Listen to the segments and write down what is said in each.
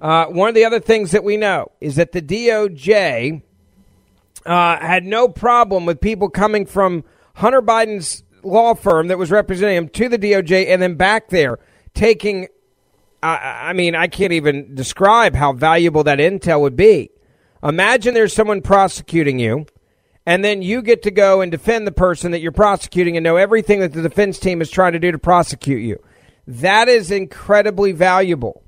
Uh, one of the other things that we know is that the DOJ uh, had no problem with people coming from Hunter Biden's law firm that was representing him to the DOJ and then back there taking. I, I mean, I can't even describe how valuable that intel would be. Imagine there's someone prosecuting you, and then you get to go and defend the person that you're prosecuting and know everything that the defense team is trying to do to prosecute you. That is incredibly valuable.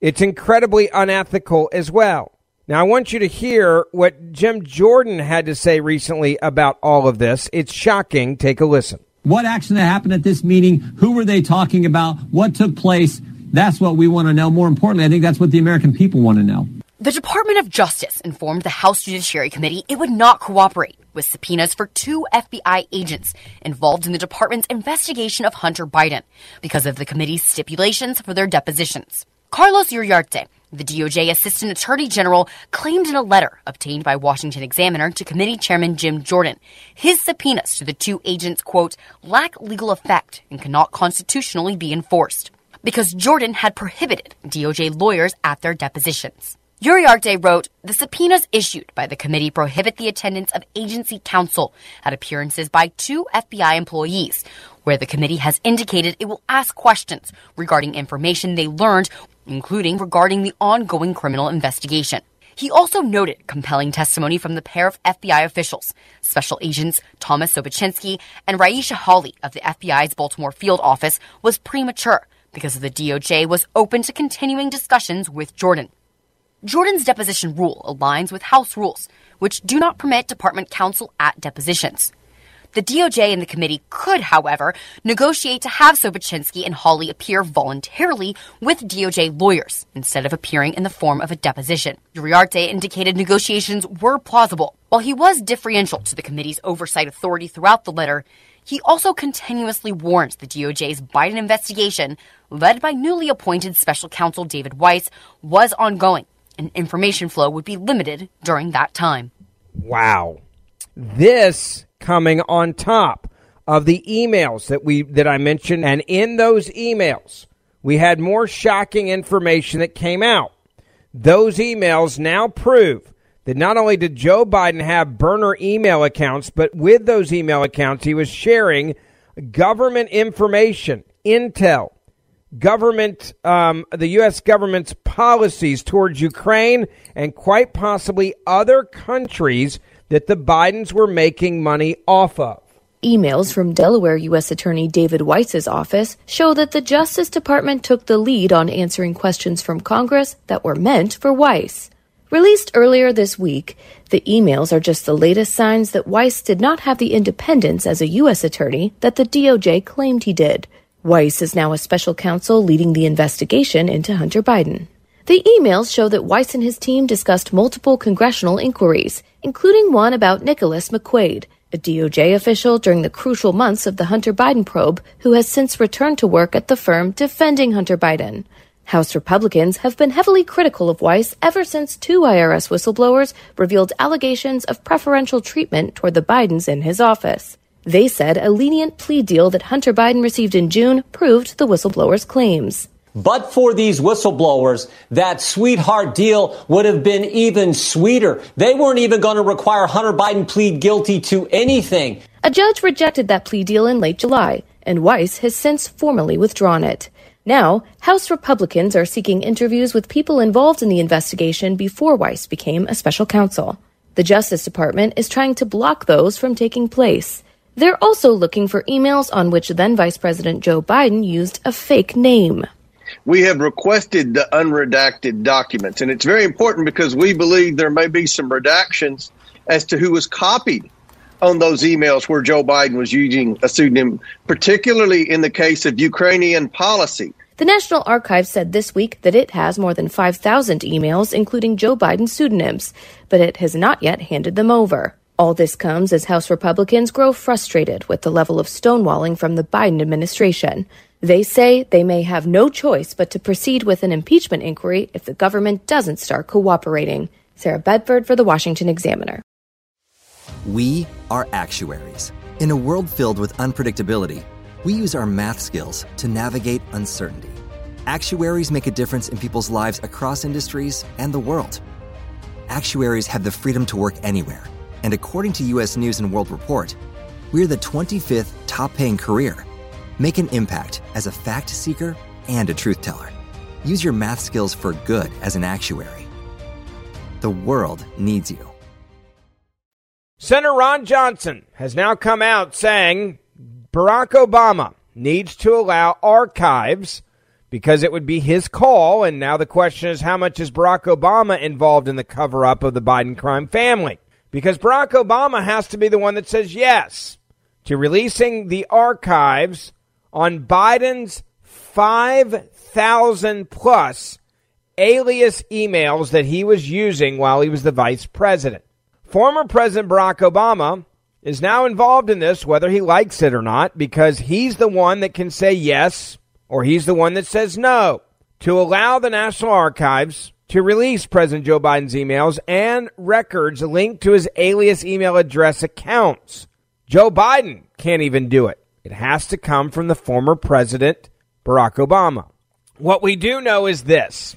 It's incredibly unethical as well. Now, I want you to hear what Jim Jordan had to say recently about all of this. It's shocking. Take a listen. What action happened at this meeting? Who were they talking about? What took place? That's what we want to know. More importantly, I think that's what the American people want to know. The Department of Justice informed the House Judiciary Committee it would not cooperate with subpoenas for two FBI agents involved in the department's investigation of Hunter Biden because of the committee's stipulations for their depositions. Carlos Uriarte, the DOJ Assistant Attorney General, claimed in a letter obtained by Washington Examiner to committee chairman Jim Jordan, his subpoenas to the two agents, quote, lack legal effect and cannot constitutionally be enforced because Jordan had prohibited DOJ lawyers at their depositions. Uriarte wrote, The subpoenas issued by the committee prohibit the attendance of agency counsel at appearances by two FBI employees, where the committee has indicated it will ask questions regarding information they learned, including regarding the ongoing criminal investigation. He also noted compelling testimony from the pair of FBI officials, Special Agents Thomas Sobocinski and Ryeshia Holley of the FBI's Baltimore field office, was premature because the DOJ was open to continuing discussions with Jordan. Jordan's deposition rule aligns with House rules, which do not permit department counsel at depositions. The DOJ and the committee could, however, negotiate to have Sobocinski and Holley appear voluntarily with DOJ lawyers instead of appearing in the form of a deposition. Uriarte indicated negotiations were plausible. While he was deferential to the committee's oversight authority throughout the letter, he also continuously warned the DOJ's Biden investigation, led by newly appointed special counsel David Weiss, was ongoing and information flow would be limited during that time. Wow. This coming on top of the emails that we that I mentioned and in those emails we had more shocking information that came out. Those emails now prove that not only did Joe Biden have burner email accounts, but with those email accounts, he was sharing government information, intel, government, um, the U.S. government's policies towards Ukraine and quite possibly other countries that the Bidens were making money off of. Emails from Delaware U.S. Attorney David Weiss's office show that the Justice Department took the lead on answering questions from Congress that were meant for Weiss. Released earlier this week, the emails are just the latest signs that Weiss did not have the independence as a U.S. attorney that the DOJ claimed he did. Weiss is now a special counsel leading the investigation into Hunter Biden. The emails show that Weiss and his team discussed multiple congressional inquiries, including one about Nicholas McQuaid, a DOJ official during the crucial months of the Hunter Biden probe who has since returned to work at the firm defending Hunter Biden. House Republicans have been heavily critical of Weiss ever since two IRS whistleblowers revealed allegations of preferential treatment toward the Bidens in his office. They said a lenient plea deal that Hunter Biden received in June proved the whistleblowers' claims. But for these whistleblowers, that sweetheart deal would have been even sweeter. They weren't even going to require Hunter Biden plead guilty to anything. A judge rejected that plea deal in late July, and Weiss has since formally withdrawn it. Now, House Republicans are seeking interviews with people involved in the investigation before Weiss became a special counsel. The Justice Department is trying to block those from taking place. They're also looking for emails on which then Vice President Joe Biden used a fake name. We have requested the unredacted documents, and it's very important because we believe there may be some redactions as to who was copied on those emails where Joe Biden was using a pseudonym, particularly in the case of Ukrainian policy. The National Archives said this week that it has more than 5,000 emails, including Joe Biden pseudonyms, but it has not yet handed them over. All this comes as House Republicans grow frustrated with the level of stonewalling from the Biden administration. They say they may have no choice but to proceed with an impeachment inquiry if the government doesn't start cooperating. Sarah Bedford for the Washington Examiner. We are actuaries. In a world filled with unpredictability, we use our math skills to navigate uncertainty. Actuaries make a difference in people's lives across industries and the world. Actuaries have the freedom to work anywhere, and according to US News and World Report, we're the 25th top paying career Make an impact as a fact seeker and a truth teller. Use your math skills for good as an actuary. The world needs you. Senator Ron Johnson has now come out saying Barack Obama needs to allow archives because it would be his call. And now the question is how much is Barack Obama involved in the cover up of the Biden crime family? Because Barack Obama has to be the one that says yes to releasing the archives on Biden's 5,000 plus alias emails that he was using while he was the vice president. Former President Barack Obama is now involved in this, whether he likes it or not, because he's the one that can say yes or he's the one that says no to allow the National Archives to release President Joe Biden's emails and records linked to his alias email address accounts. Joe Biden can't even do it. It has to come from the former president, Barack Obama. What we do know is this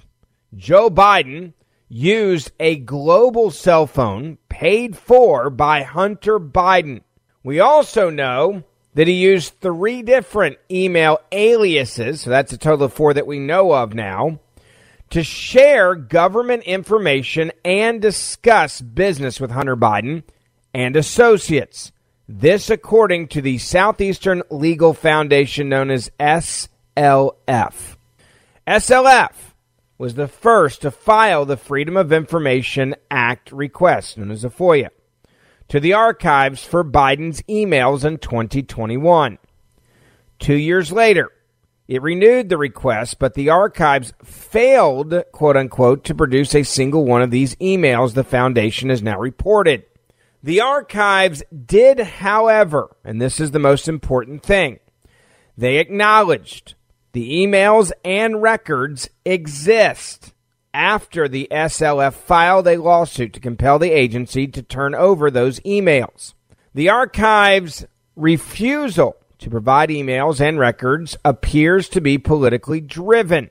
Joe Biden used a global cell phone paid for by Hunter Biden. We also know that he used three different email aliases, so that's a total of four that we know of now, to share government information and discuss business with Hunter Biden and associates. This, according to the Southeastern Legal Foundation, known as SLF. SLF was the first to file the Freedom of Information Act request, known as a FOIA, to the archives for Biden's emails in 2021. Two years later, it renewed the request, but the archives failed, quote unquote, to produce a single one of these emails, the foundation has now reported. The archives did, however, and this is the most important thing, they acknowledged the emails and records exist after the SLF filed a lawsuit to compel the agency to turn over those emails. The archives' refusal to provide emails and records appears to be politically driven.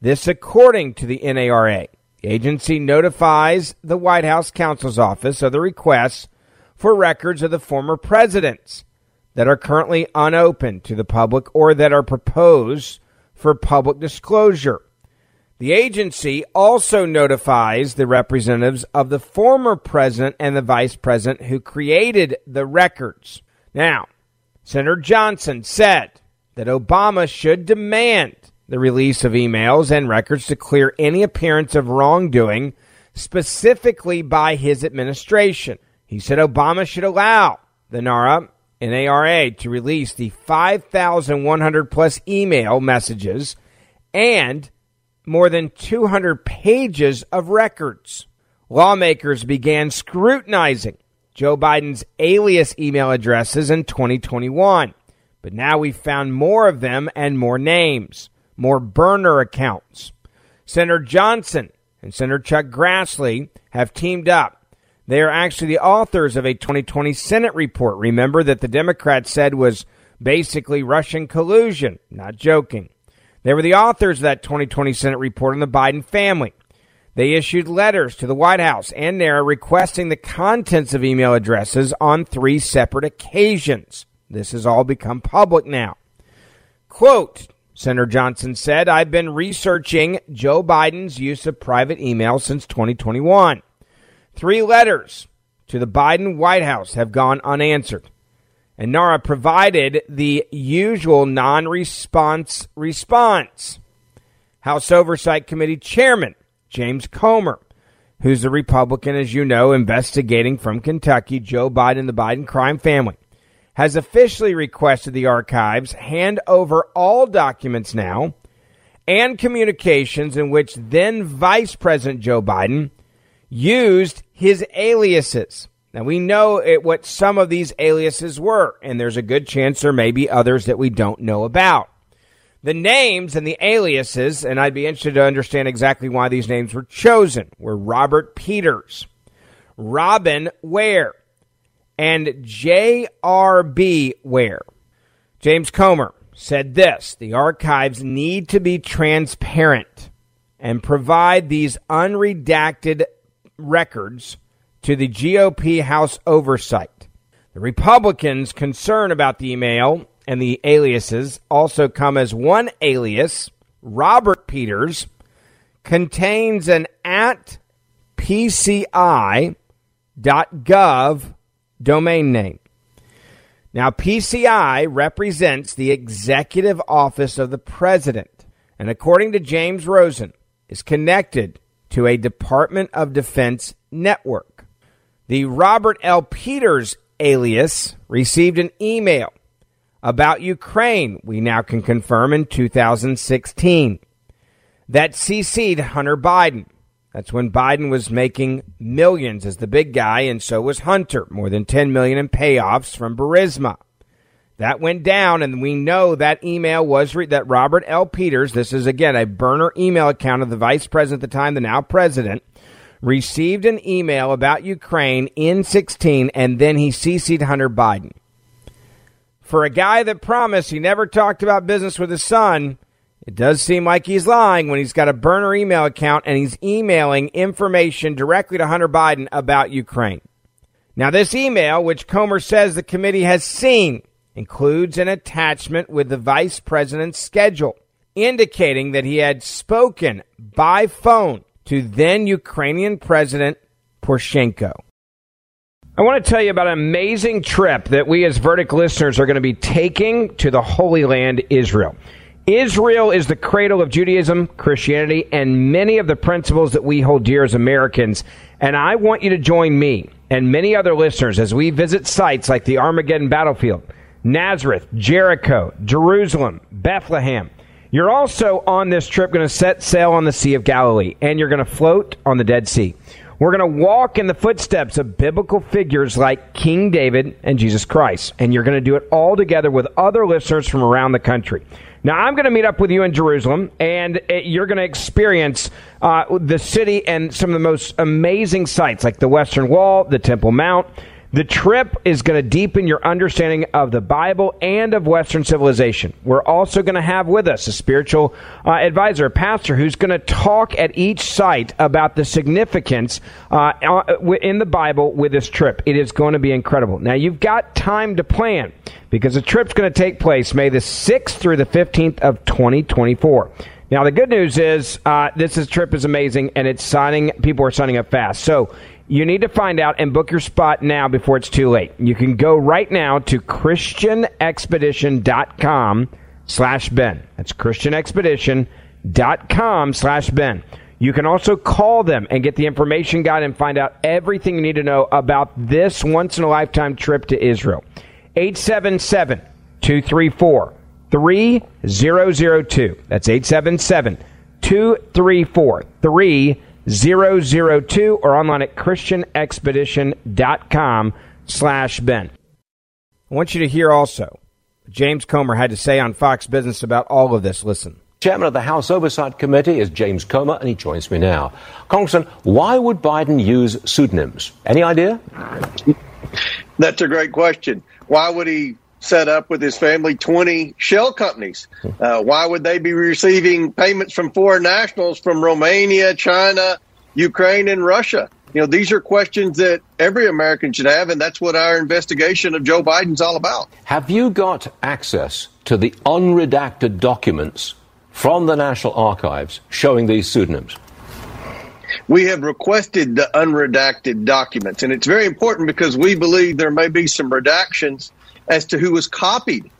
This, according to the NARA. The agency notifies the White House counsel's office of the requests for records of the former presidents that are currently unopened to the public or that are proposed for public disclosure. The agency also notifies the representatives of the former president and the vice president who created the records. Now, Senator Johnson said that Obama should demand the release of emails and records to clear any appearance of wrongdoing, specifically by his administration. He said Obama should allow the NARA and ARA to release the 5,100 plus email messages and more than 200 pages of records. Lawmakers began scrutinizing Joe Biden's alias email addresses in 2021, but now we've found more of them and more names more burner accounts. Senator Johnson and Senator Chuck Grassley have teamed up. They are actually the authors of a 2020 Senate report. Remember that the Democrats said was basically Russian collusion. Not joking. They were the authors of that 2020 Senate report on the Biden family. They issued letters to the White House and NARA requesting the contents of email addresses on three separate occasions. This has all become public now. Quote, Senator Johnson said, I've been researching Joe Biden's use of private email since 2021. Three letters to the Biden White House have gone unanswered. And NARA provided the usual non response response. House Oversight Committee Chairman James Comer, who's a Republican, as you know, investigating from Kentucky Joe Biden, the Biden crime family, has officially requested the archives hand over all documents now and communications in which then Vice President Joe Biden used his aliases. Now, we know it, what some of these aliases were, and there's a good chance there may be others that we don't know about. The names and the aliases, and I'd be interested to understand exactly why these names were chosen, were Robert Peters, Robin Ware, and J.R.B. Ware. James Comer said this The archives need to be transparent and provide these unredacted records to the GOP House oversight. The Republicans' concern about the email and the aliases also come as one alias, Robert Peters, contains an at PCI.gov domain name. Now, PCI represents the executive office of the president, and according to James Rosen, is connected to a Department of Defense network. The Robert L. Peters alias received an email about Ukraine, we now can confirm in 2016, that CC'd Hunter Biden. That's when Biden was making millions as the big guy, and so was Hunter, more than 10 million in payoffs from Burisma. That went down, and we know that email was re- that Robert L. Peters. This is again a burner email account of the vice president at the time, the now president, received an email about Ukraine in 16, and then he CC'd Hunter Biden. For a guy that promised he never talked about business with his son, it does seem like he's lying when he's got a burner email account and he's emailing information directly to Hunter Biden about Ukraine. Now, this email, which Comer says the committee has seen, includes an attachment with the vice president's schedule, indicating that he had spoken by phone to then Ukrainian President Poroshenko. I want to tell you about an amazing trip that we as Verdict listeners are going to be taking to the Holy Land, Israel. Israel is the cradle of Judaism, Christianity, and many of the principles that we hold dear as Americans. And I want you to join me and many other listeners as we visit sites like the Armageddon battlefield, Nazareth, Jericho, Jerusalem, Bethlehem. You're also on this trip going to set sail on the Sea of Galilee, and you're going to float on the Dead Sea. We're going to walk in the footsteps of biblical figures like King David and Jesus Christ, and you're going to do it all together with other listeners from around the country. Now, I'm going to meet up with you in Jerusalem, and you're going to experience uh, the city and some of the most amazing sights, like the Western Wall, the Temple Mount. The trip is going to deepen your understanding of the Bible and of Western civilization. We're also going to have with us a spiritual uh, advisor, a pastor, who's going to talk at each site about the significance uh, in the Bible with this trip. It is going to be incredible. Now, you've got time to plan because the trip's going to take place May the 6th through the 15th of 2024. Now, the good news is uh, this is, trip is amazing, and it's signing. People are signing up fast. So you need to find out and book your spot now before it's too late. You can go right now to christianexpedition.com slash Ben. That's christianexpedition.com slash Ben. You can also call them and get the information guide and find out everything you need to know about this once in a lifetime trip to Israel. 877 234 3002. That's 877 234 3002. 002 or online at christianexpedition.com slash Ben. I want you to hear also James Comer had to say on Fox Business about all of this. Listen. Chairman of the House Oversight Committee is James Comer, and he joins me now. Congressman, why would Biden use pseudonyms? Any idea? That's a great question. Why would he set up with his family 20 shell companies. Uh, why would they be receiving payments from foreign nationals from Romania, China, Ukraine, and Russia? You know, these are questions that every American should have, and that's what our investigation of Joe Biden's all about. Have you got access to the unredacted documents from the National Archives showing these pseudonyms? We have requested the unredacted documents, and it's very important because we believe there may be some redactions as to who was copied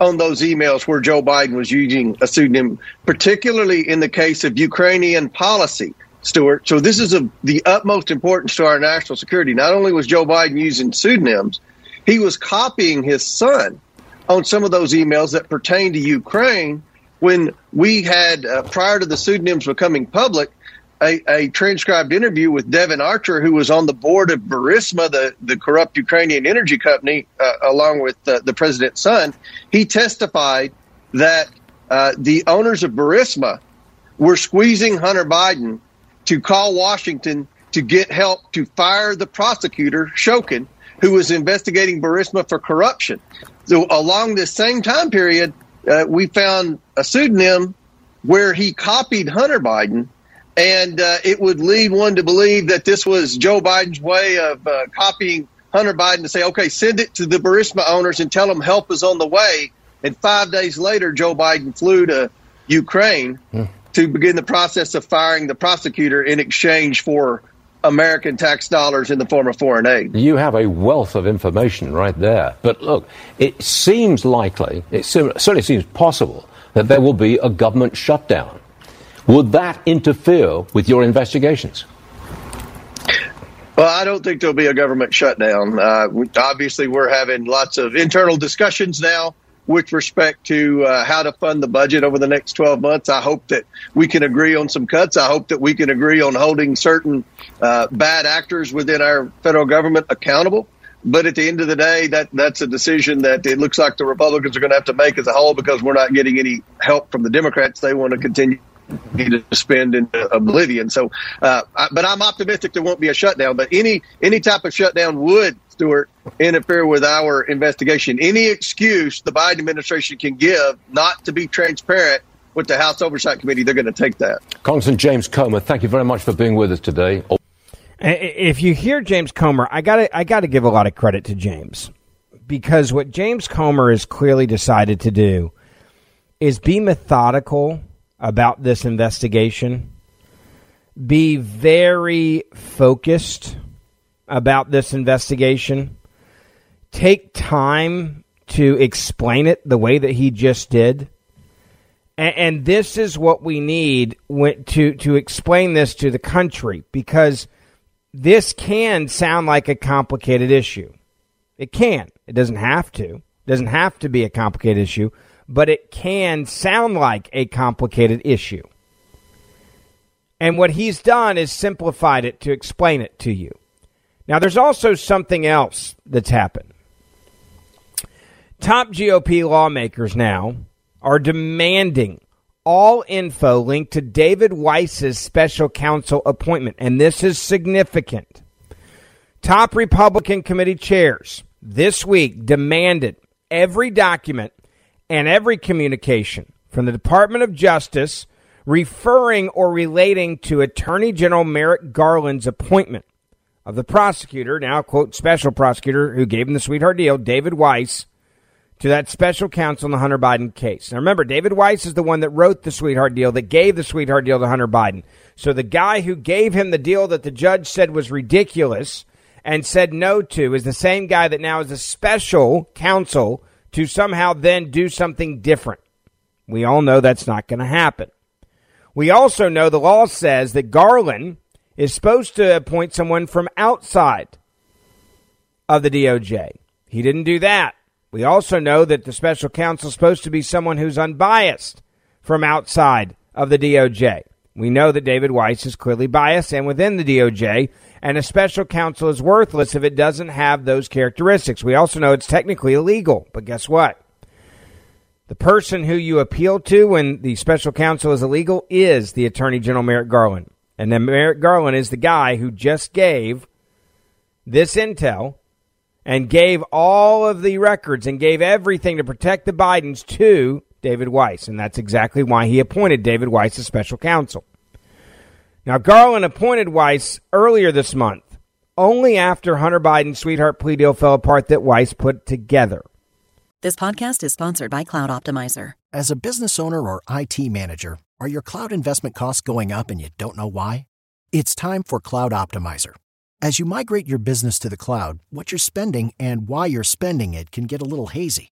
on those emails where Joe Biden was using a pseudonym, particularly in the case of Ukrainian policy. Stuart. So this is of the utmost importance to our national security. Not only was Joe Biden using pseudonyms, he was copying his son on some of those emails that pertain to Ukraine. When we had, uh, prior to the pseudonyms becoming public, a, a, transcribed interview with Devon Archer, who was on the board of Burisma, the, the corrupt Ukrainian energy company, uh, along with uh, the president's son. He testified that uh, the owners of Burisma were squeezing Hunter Biden to call Washington to get help to fire the prosecutor, Shokin, who was investigating Burisma for corruption. So along this same time period, uh, we found a pseudonym where he copied Hunter Biden, and uh, it would lead one to believe that this was Joe Biden's way of uh, copying Hunter Biden to say, okay, send it to the Burisma owners and tell them help is on the way. And five days later, Joe Biden flew to Ukraine. Hmm to begin the process of firing the prosecutor in exchange for American tax dollars in the form of foreign aid. You have a wealth of information right there. But look, it seems likely, it certainly seems possible, that there will be a government shutdown. Would that interfere with your investigations? Well, I don't think there'll be a government shutdown. Uh, obviously, we're having lots of internal discussions now with respect to uh, how to fund the budget over the next 12 months. I hope that we can agree on some cuts. I hope that we can agree on holding certain uh, bad actors within our federal government accountable. But at the end of the day, that that's a decision that it looks like the Republicans are going to have to make as a whole because we're not getting any help from the Democrats. They want to continue to spend in oblivion. So, uh, I, but I'm optimistic there won't be a shutdown. But any any type of shutdown would Stuart, interfere with our investigation. Any excuse the Biden administration can give not to be transparent with the House Oversight Committee, they're going to take that. Congressman James Comer, thank you very much for being with us today. If you hear James Comer, I got I got to give a lot of credit to James because what James Comer has clearly decided to do is be methodical about this investigation, be very focused about this investigation, take time to explain it the way that he just did. And, and this is what we need to, to explain this to the country because this can sound like a complicated issue. It can. It doesn't have to. It doesn't have to be a complicated issue, but it can sound like a complicated issue. And what he's done is simplified it to explain it to you. Now, there's also something else that's happened. Top GOP lawmakers now are demanding all info linked to David Weiss's special counsel appointment, and this is significant. Top Republican committee chairs this week demanded every document and every communication from the Department of Justice referring or relating to Attorney General Merrick Garland's appointment of the prosecutor, now quote special prosecutor who gave him the sweetheart deal, David Weiss, to that special counsel in the Hunter Biden case. Now remember, David Weiss is the one that wrote the sweetheart deal, that gave the sweetheart deal to Hunter Biden. So the guy who gave him the deal that the judge said was ridiculous and said no to is the same guy that now is a special counsel to somehow then do something different. We all know that's not going to happen. We also know the law says that Garland is supposed to appoint someone from outside of the DOJ. He didn't do that. We also know that the special counsel is supposed to be someone who's unbiased from outside of the DOJ. We know that David Weiss is clearly biased and within the DOJ, and a special counsel is worthless if it doesn't have those characteristics. We also know it's technically illegal, but guess what? The person who you appeal to when the special counsel is illegal is the Attorney General Merrick Garland. And then Merrick Garland is the guy who just gave this intel and gave all of the records and gave everything to protect the Bidens to David Weiss. And that's exactly why he appointed David Weiss as special counsel. Now, Garland appointed Weiss earlier this month, only after Hunter Biden's sweetheart plea deal fell apart that Weiss put together. This podcast is sponsored by Cloud Optimizer. As a business owner or IT manager, are your cloud investment costs going up and you don't know why? It's time for Cloud Optimizer. As you migrate your business to the cloud, what you're spending and why you're spending it can get a little hazy.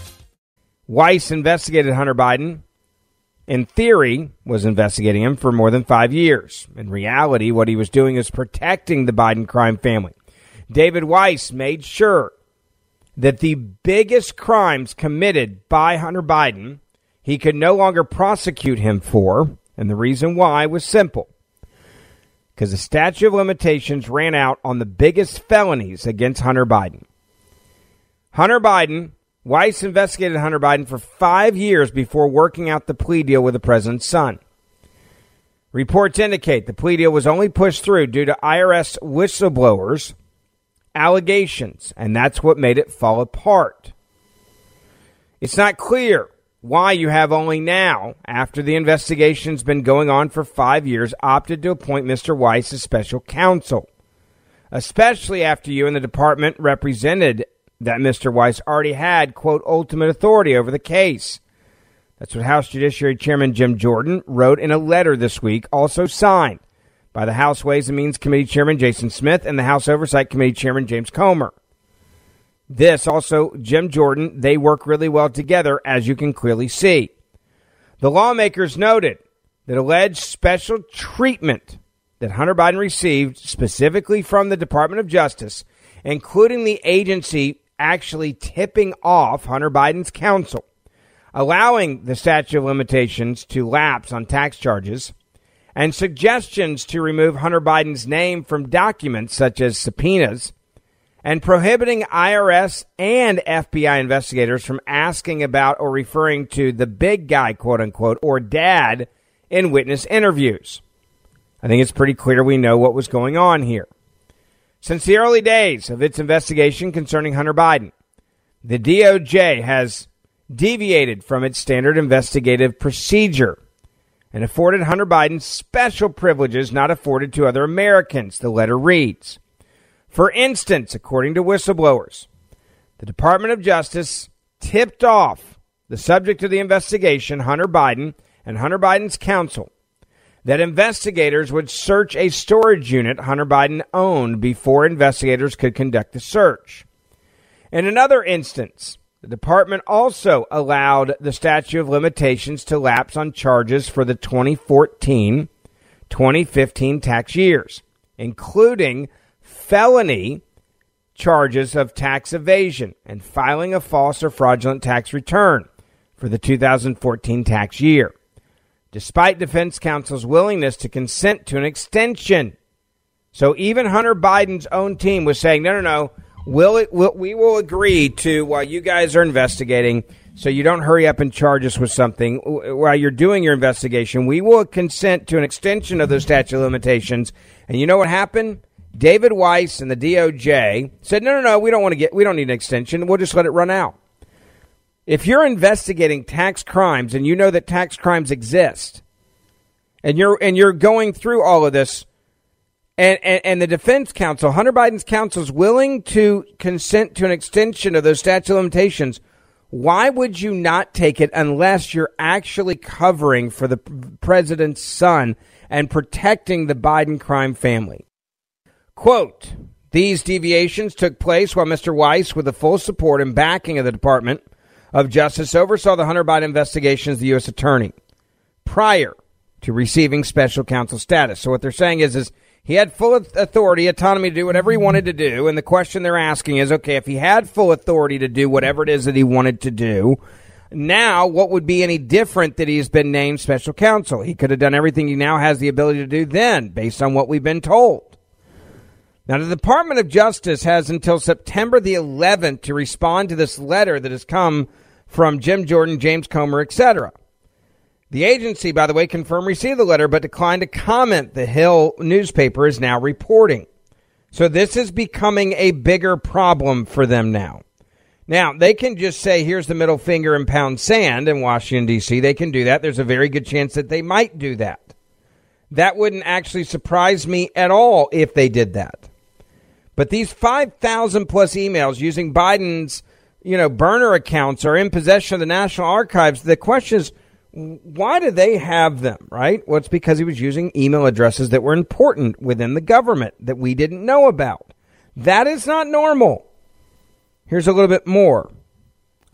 Weiss investigated Hunter Biden. In theory, was investigating him for more than five years. In reality, what he was doing is protecting the Biden crime family. David Weiss made sure that the biggest crimes committed by Hunter Biden, he could no longer prosecute him for, and the reason why was simple. Because the statute of limitations ran out on the biggest felonies against Hunter Biden. Hunter Biden Weiss investigated Hunter Biden for five years before working out the plea deal with the president's son. Reports indicate the plea deal was only pushed through due to IRS whistleblowers' allegations, and that's what made it fall apart. It's not clear why you have only now, after the investigation's been going on for five years, opted to appoint Mr. Weiss as special counsel, especially after you and the department represented that Mr. Weiss already had, quote, ultimate authority over the case. That's what House Judiciary Chairman Jim Jordan wrote in a letter this week, also signed by the House Ways and Means Committee Chairman Jason Smith and the House Oversight Committee Chairman James Comer. This also, Jim Jordan, they work really well together, as you can clearly see. The lawmakers noted that alleged special treatment that Hunter Biden received specifically from the Department of Justice, including the agency actually tipping off Hunter Biden's counsel, allowing the statute of limitations to lapse on tax charges, and suggestions to remove Hunter Biden's name from documents such as subpoenas, and prohibiting IRS and FBI investigators from asking about or referring to the big guy, quote unquote, or dad in witness interviews. I think it's pretty clear we know what was going on here. Since the early days of its investigation concerning Hunter Biden, the DOJ has deviated from its standard investigative procedure and afforded Hunter Biden special privileges not afforded to other Americans, the letter reads. For instance, according to whistleblowers, the Department of Justice tipped off the subject of the investigation, Hunter Biden, and Hunter Biden's counsel that investigators would search a storage unit Hunter Biden owned before investigators could conduct the search. In another instance, the department also allowed the statute of limitations to lapse on charges for the 2014 2015 tax years, including felony charges of tax evasion and filing a false or fraudulent tax return for the 2014 tax year despite defense counsel's willingness to consent to an extension. So even Hunter Biden's own team was saying, no, no, no, we'll, we'll, we will agree to while you guys are investigating, so you don't hurry up and charge us with something. While you're doing your investigation, we will consent to an extension of those statute of limitations. And you know what happened? David Weiss and the DOJ said, no, no, no, we don't want to get, we don't need an extension. We'll just let it run out. If you're investigating tax crimes and you know that tax crimes exist, and you're and you're going through all of this And, and, and the defense counsel, Hunter Biden's counsel, is willing to consent to an extension of those statute of limitations. Why would you not take it unless you're actually covering for the president's son and protecting the Biden crime family? Quote, these deviations took place while Mr. Weiss, with the full support and backing of the Department of Justice, oversaw the Hunter Biden investigation as the U.S. Attorney prior to receiving special counsel status. So what they're saying is, is he had full authority, autonomy to do whatever he wanted to do. And the question they're asking is, okay, if he had full authority to do whatever it is that he wanted to do, now what would be any different that he's been named special counsel? He could have done everything he now has the ability to do then, based on what we've been told. Now, the Department of Justice has until September the 11th to respond to this letter that has come from Jim Jordan, James Comer, etc. The agency, by the way, confirmed received the letter but declined to comment, the Hill newspaper is now reporting. So this is becoming a bigger problem for them now. Now, they can just say, here's the middle finger and pound sand in Washington, D.C. They can do that. There's a very good chance that they might do that. That wouldn't actually surprise me at all if they did that. But these 5,000 plus emails using Biden's, you know, burner accounts are in possession of the National Archives. The question is, why do they have them, right? Well, it's because he was using email addresses that were important within the government that we didn't know about. That is not normal. Here's a little bit more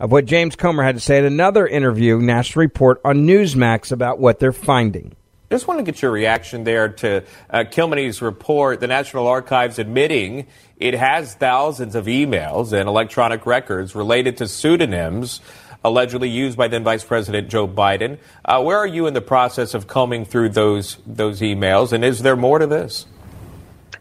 of what James Comer had to say at another interview, National Report on Newsmax, about what they're finding. Just want to get your reaction there to uh, Kilmeny's report, the National Archives admitting it has thousands of emails and electronic records related to pseudonyms allegedly used by then Vice President Joe Biden. Uh, where are you in the process of combing through those those emails, and is there more to this?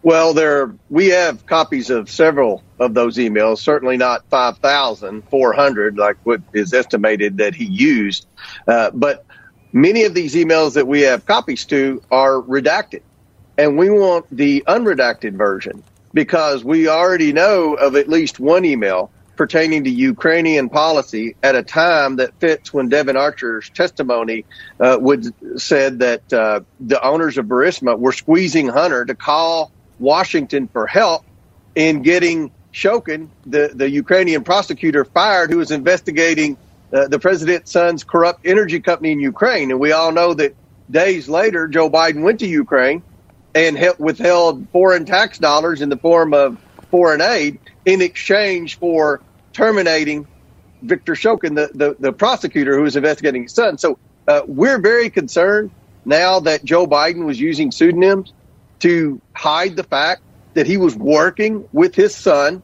Well, there we have copies of several of those emails. Certainly not five thousand four hundred, like what is estimated that he used, uh, but many of these emails that we have copies to are redacted, and we want the unredacted version because we already know of at least one email pertaining to Ukrainian policy at a time that fits when Devon Archer's testimony uh, would said that uh, the owners of Burisma were squeezing Hunter to call Washington for help in getting Shokin, the, the Ukrainian prosecutor, fired who was investigating uh, the president's son's corrupt energy company in Ukraine. And we all know that days later, Joe Biden went to Ukraine and withheld foreign tax dollars in the form of foreign aid in exchange for terminating Victor Shokin, the, the, the prosecutor who was investigating his son. So uh, we're very concerned now that Joe Biden was using pseudonyms to hide the fact that he was working with his son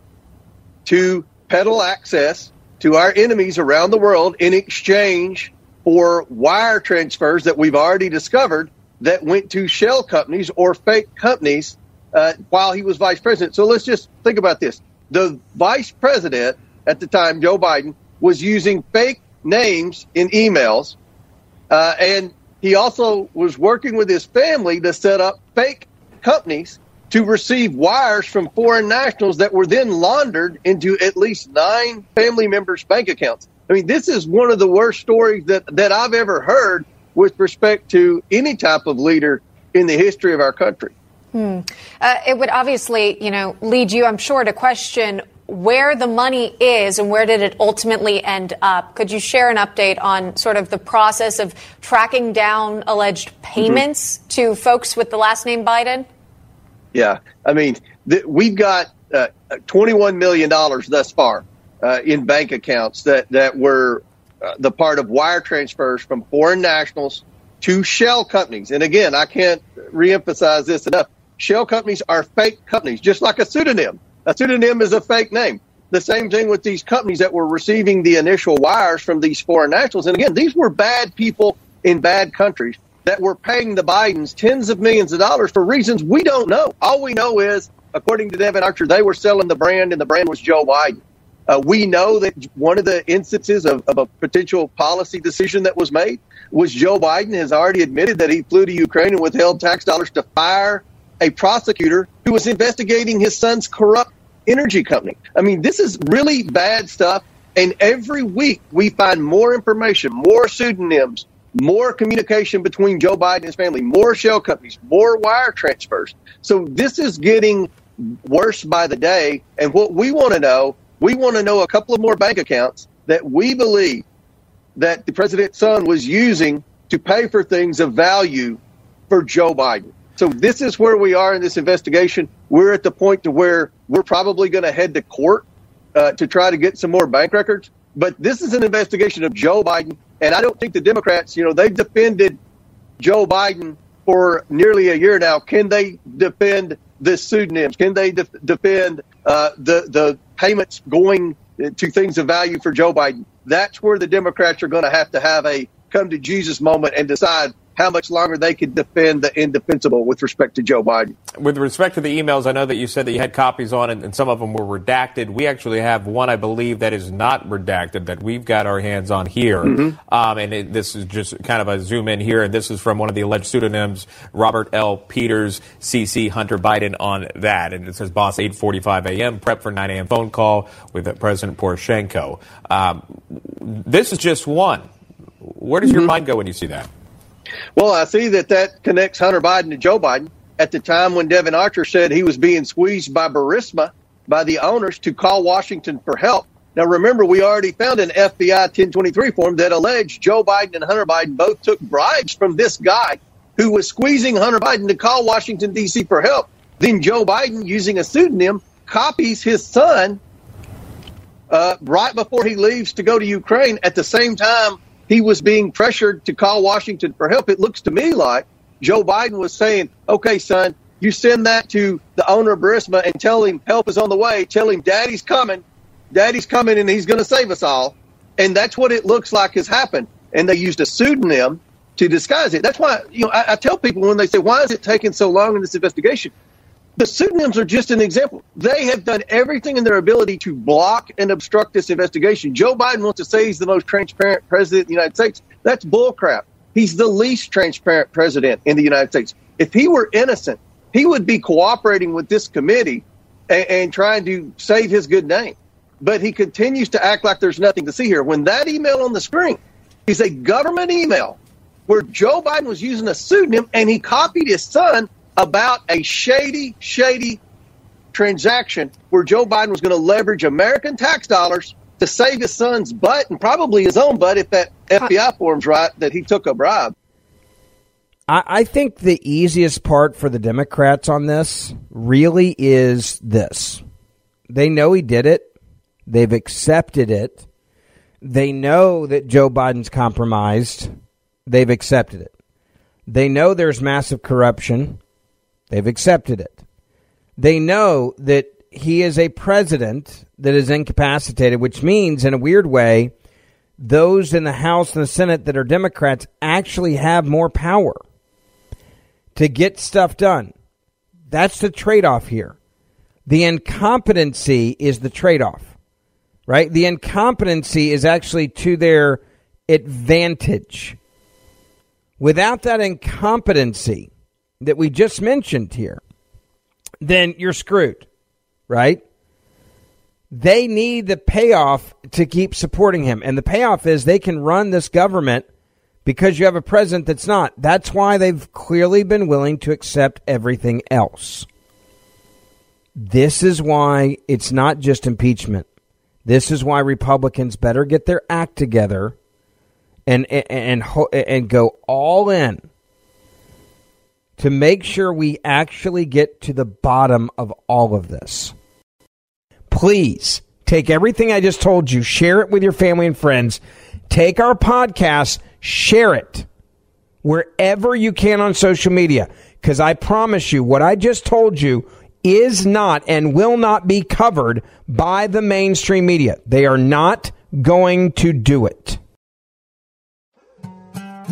to peddle access to our enemies around the world in exchange for wire transfers that we've already discovered that went to shell companies or fake companies uh, while he was vice president. So let's just think about this. The vice president at the time, Joe Biden, was using fake names in emails. Uh, and he also was working with his family to set up fake companies to receive wires from foreign nationals that were then laundered into at least nine family members' bank accounts. I mean, this is one of the worst stories that, that I've ever heard with respect to any type of leader in the history of our country. Hmm. Uh, it would obviously, you know, lead you, I'm sure, to question where the money is and where did it ultimately end up. Could you share an update on sort of the process of tracking down alleged payments mm-hmm. to folks with the last name Biden? Yeah, I mean, th- we've got uh, $21 million thus far uh, in bank accounts that, that were uh, the part of wire transfers from foreign nationals to shell companies. And again, I can't reemphasize this enough. Shell companies are fake companies, just like a pseudonym. A pseudonym is a fake name. The same thing with these companies that were receiving the initial wires from these foreign nationals. And again, these were bad people in bad countries that we're paying the Bidens tens of millions of dollars for reasons we don't know. All we know is, according to Devon Archer, they were selling the brand and the brand was Joe Biden. Uh, we know that one of the instances of, of, a potential policy decision that was made was Joe Biden has already admitted that he flew to Ukraine and withheld tax dollars to fire a prosecutor who was investigating his son's corrupt energy company. I mean, this is really bad stuff. And every week we find more information, more pseudonyms, more communication between Joe Biden and his family, more shell companies, more wire transfers. So this is getting worse by the day. And what we want to know, we want to know a couple of more bank accounts that we believe that the president's son was using to pay for things of value for Joe Biden. So this is where we are in this investigation. We're at the point to where we're probably going to head to court uh, to try to get some more bank records. But this is an investigation of Joe Biden, and I don't think the Democrats, you know, they've defended Joe Biden for nearly a year now. Can they defend the pseudonyms? Can they de- defend uh, the the payments going to things of value for Joe Biden? That's where the Democrats are going to have to have a come to Jesus moment and decide how much longer they could defend the indefensible with respect to Joe Biden. With respect to the emails, I know that you said that you had copies on and, and some of them were redacted. We actually have one, I believe, that is not redacted that we've got our hands on here. Mm-hmm. Um, and it, this is just kind of a zoom in here. And this is from one of the alleged pseudonyms, Robert L. Peters, CC Hunter Biden on that. And it says boss 845 a.m., prep for 9 a.m. phone call with President Poroshenko. Um, this is just one. Where does mm-hmm. your mind go when you see that? Well, I see that that connects Hunter Biden to Joe Biden at the time when Devon Archer said he was being squeezed by Burisma, by the owners, to call Washington for help. Now, remember, we already found an FBI 1023 form that alleged Joe Biden and Hunter Biden both took bribes from this guy who was squeezing Hunter Biden to call Washington, D.C. for help. Then Joe Biden, using a pseudonym, copies his son uh, right before he leaves to go to Ukraine at the same time he was being pressured to call Washington for help. It looks to me like Joe Biden was saying, okay, son, you send that to the owner of Burisma and tell him help is on the way. Tell him daddy's coming. Daddy's coming and he's going to save us all. And that's what it looks like has happened. And they used a pseudonym to disguise it. That's why, you know, I, I tell people when they say, why is it taking so long in this investigation? The pseudonyms are just an example. They have done everything in their ability to block and obstruct this investigation. Joe Biden wants to say he's the most transparent president in the United States. That's bullcrap. He's the least transparent president in the United States. If he were innocent, he would be cooperating with this committee and, and trying to save his good name. But he continues to act like there's nothing to see here. When that email on the screen is a government email where Joe Biden was using a pseudonym and he copied his son about a shady, shady transaction where Joe Biden was going to leverage American tax dollars to save his son's butt and probably his own butt if that FBI form's right that he took a bribe. I, I think the easiest part for the Democrats on this really is this. They know he did it. They've accepted it. They know that Joe Biden's compromised. They've accepted it. They know there's massive corruption. They've accepted it. They know that he is a president that is incapacitated, which means, in a weird way, those in the House and the Senate that are Democrats actually have more power to get stuff done. That's the trade off here. The incompetency is the trade off, right? The incompetency is actually to their advantage. Without that incompetency, that we just mentioned here, then you're screwed, right? They need the payoff to keep supporting him. And the payoff is they can run this government because you have a president that's not. That's why they've clearly been willing to accept everything else. This is why it's not just impeachment. This is why Republicans better get their act together and and and, and go all in to make sure we actually get to the bottom of all of this. Please take everything I just told you, share it with your family and friends. Take our podcast, share it wherever you can on social media. Because I promise you, what I just told you is not and will not be covered by the mainstream media. They are not going to do it.